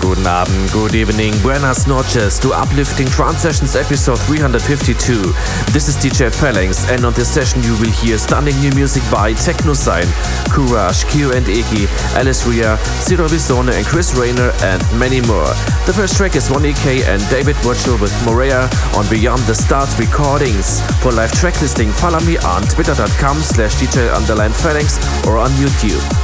Guten Abend, good evening, buenas noches to Uplifting Trance Sessions episode 352. This is DJ Phalanx and on this session you will hear stunning new music by tecnosine, Courage, Kiyoi and Eki, Ellez Ria, Ciro Visone and Chris Raynor and many more. The first track is Ronny K and David Wurczel with Morea on Beyond the Stars Recordings. For live track listing, follow me on twitter.com slash DJ underline Phalanx or on YouTube.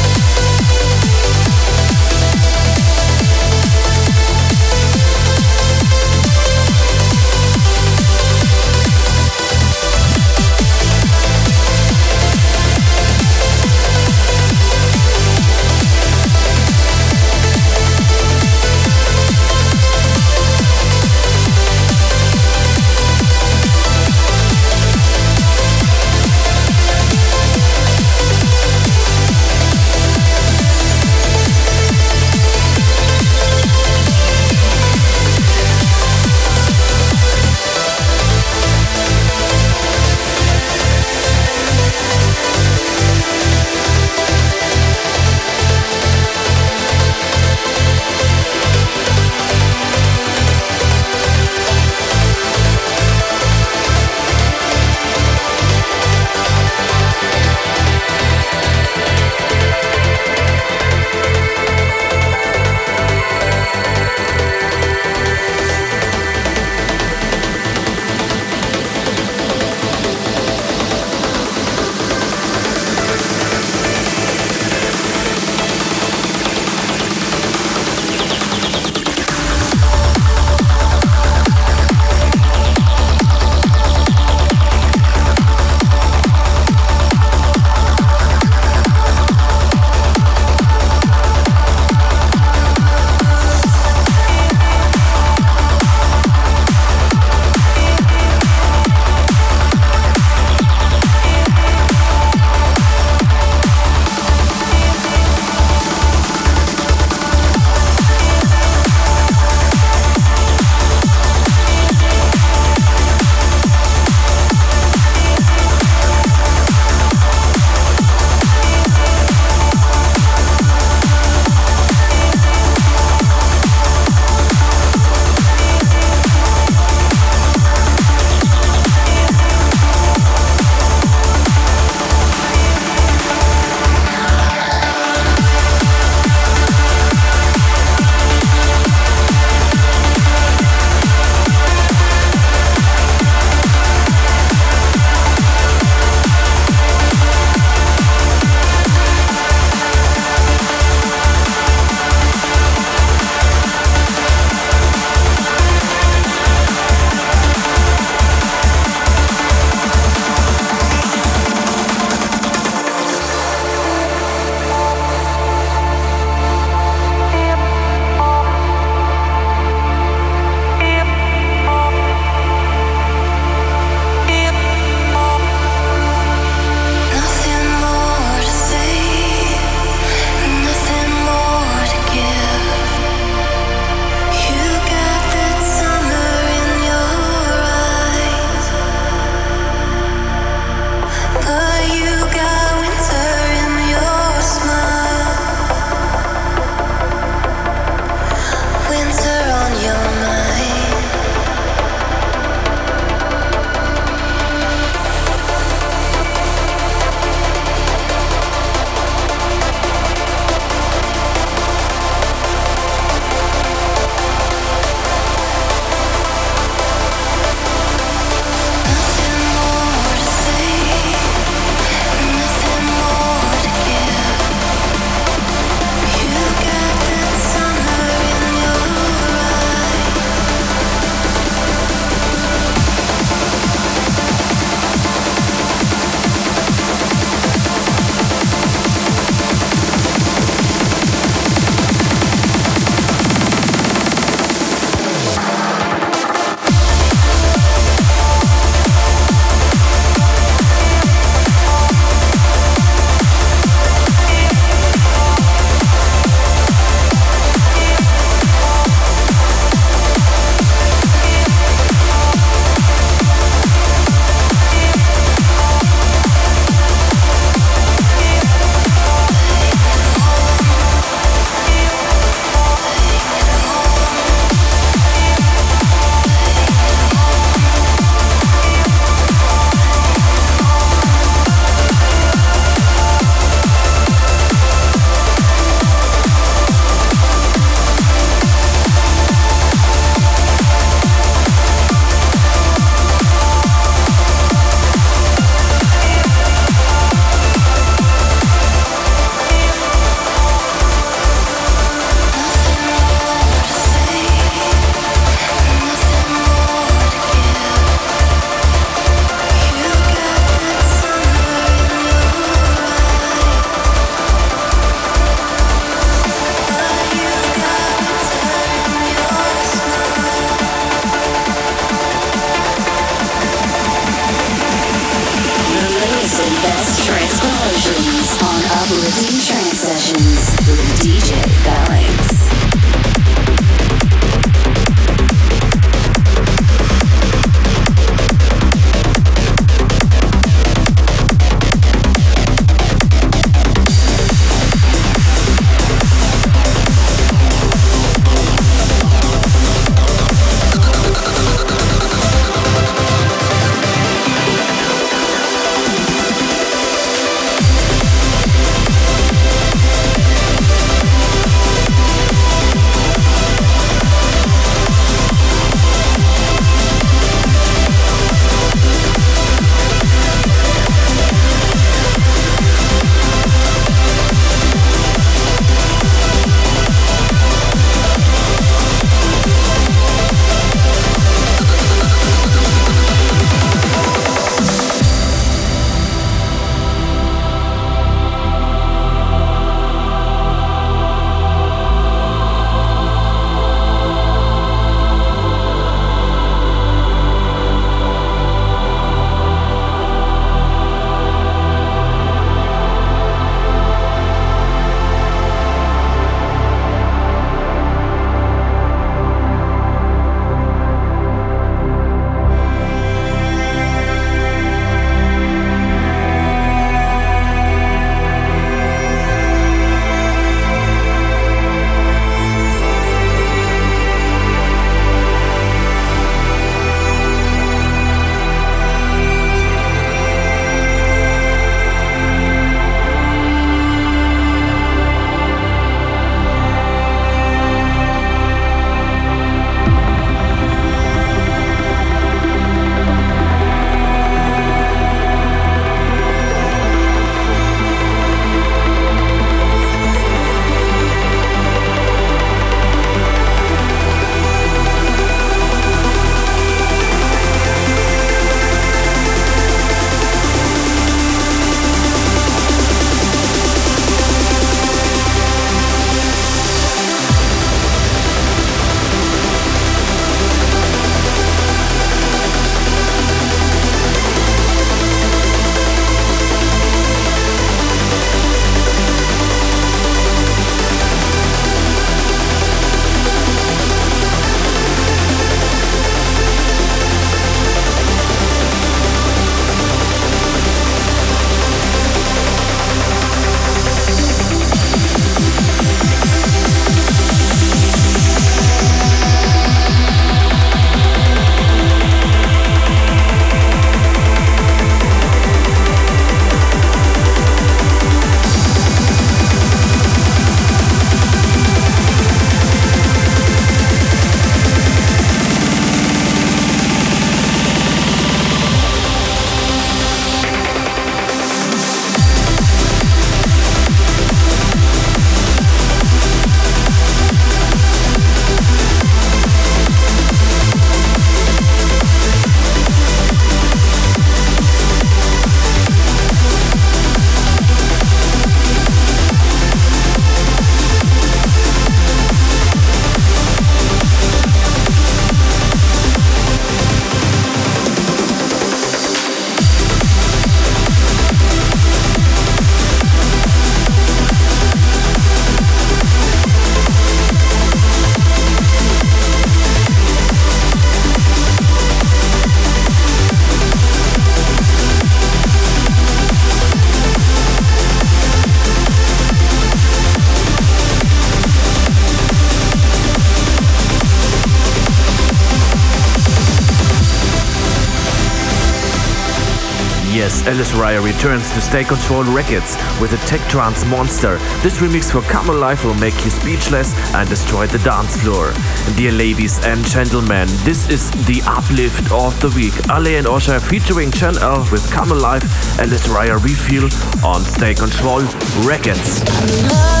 Ellez Ria returns to State Control Records with a tech trance monster. This remix for Come Alive will make you speechless and destroy the dance floor. Dear ladies and gentlemen, this is the uplift of the week. Aley and Oshay featuring Gen L with Come Alive, Ellez Ria ReFeel on State Control Records.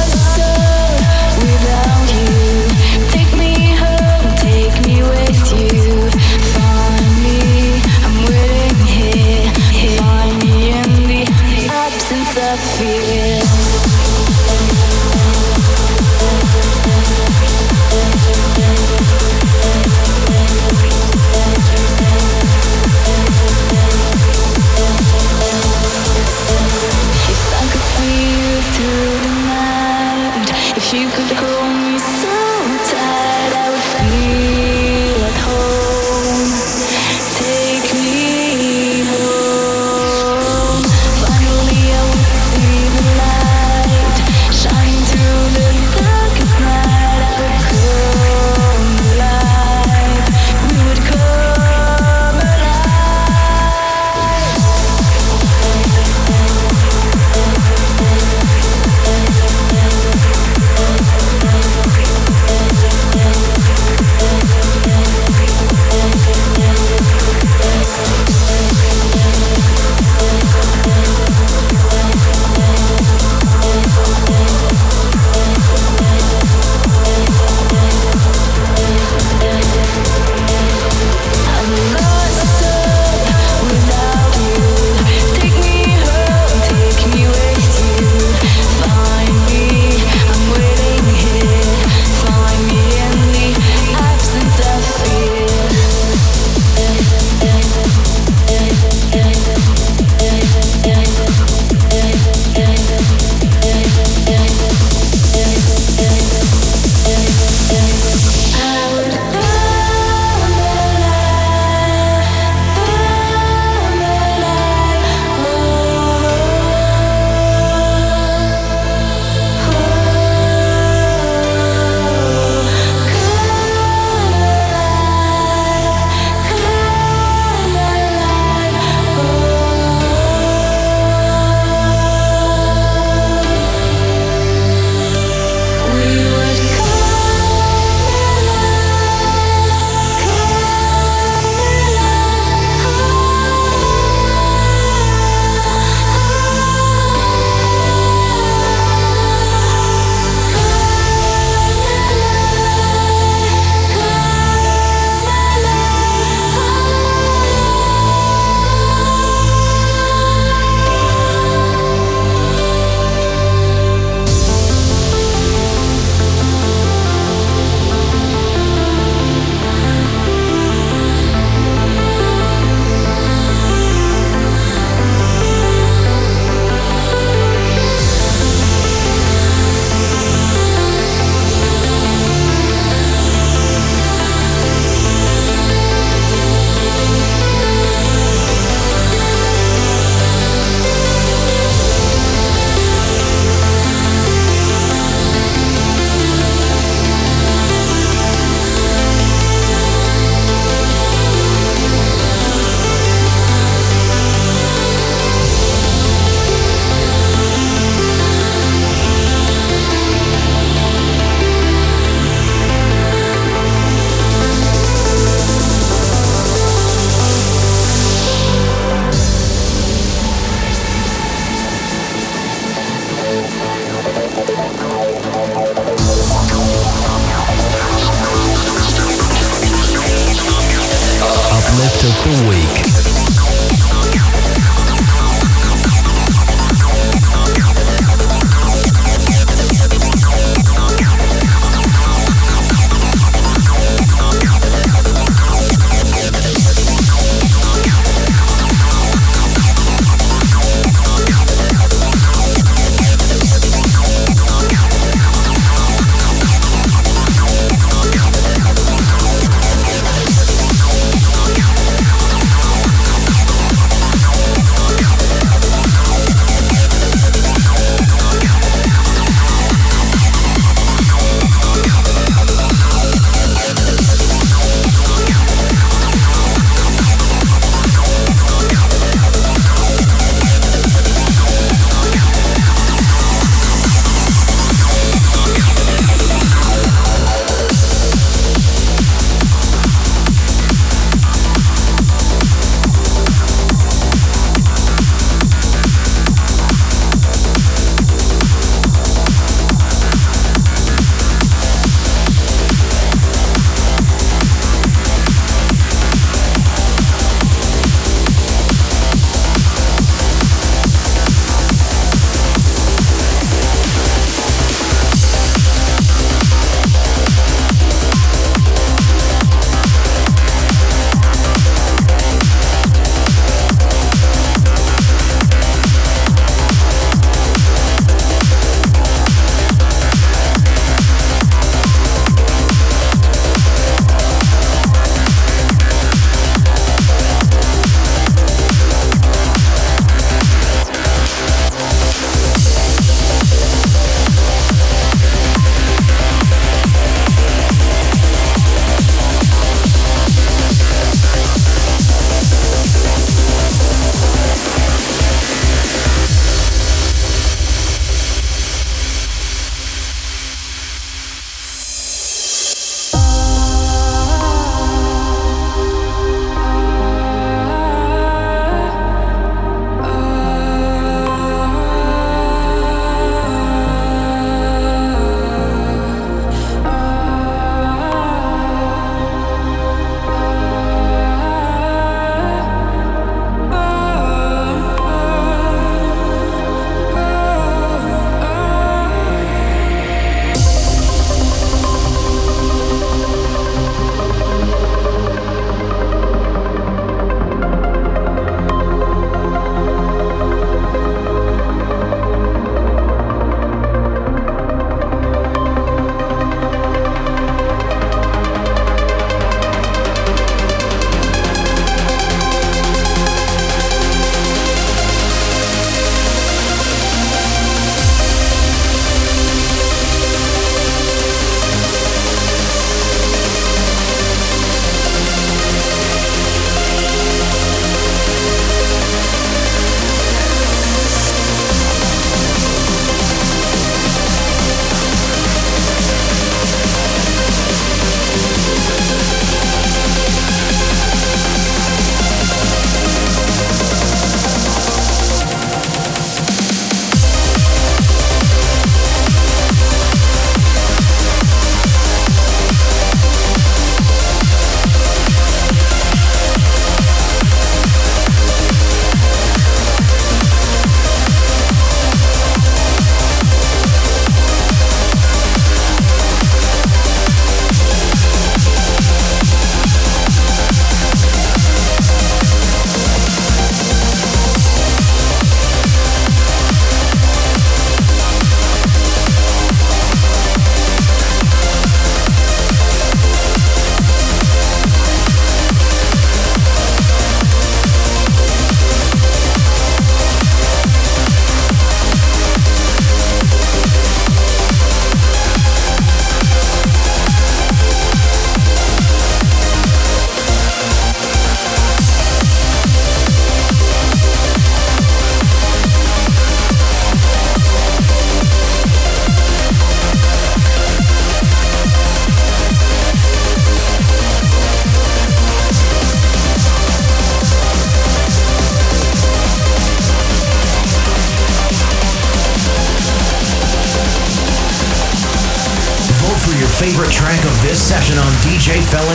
Favorite track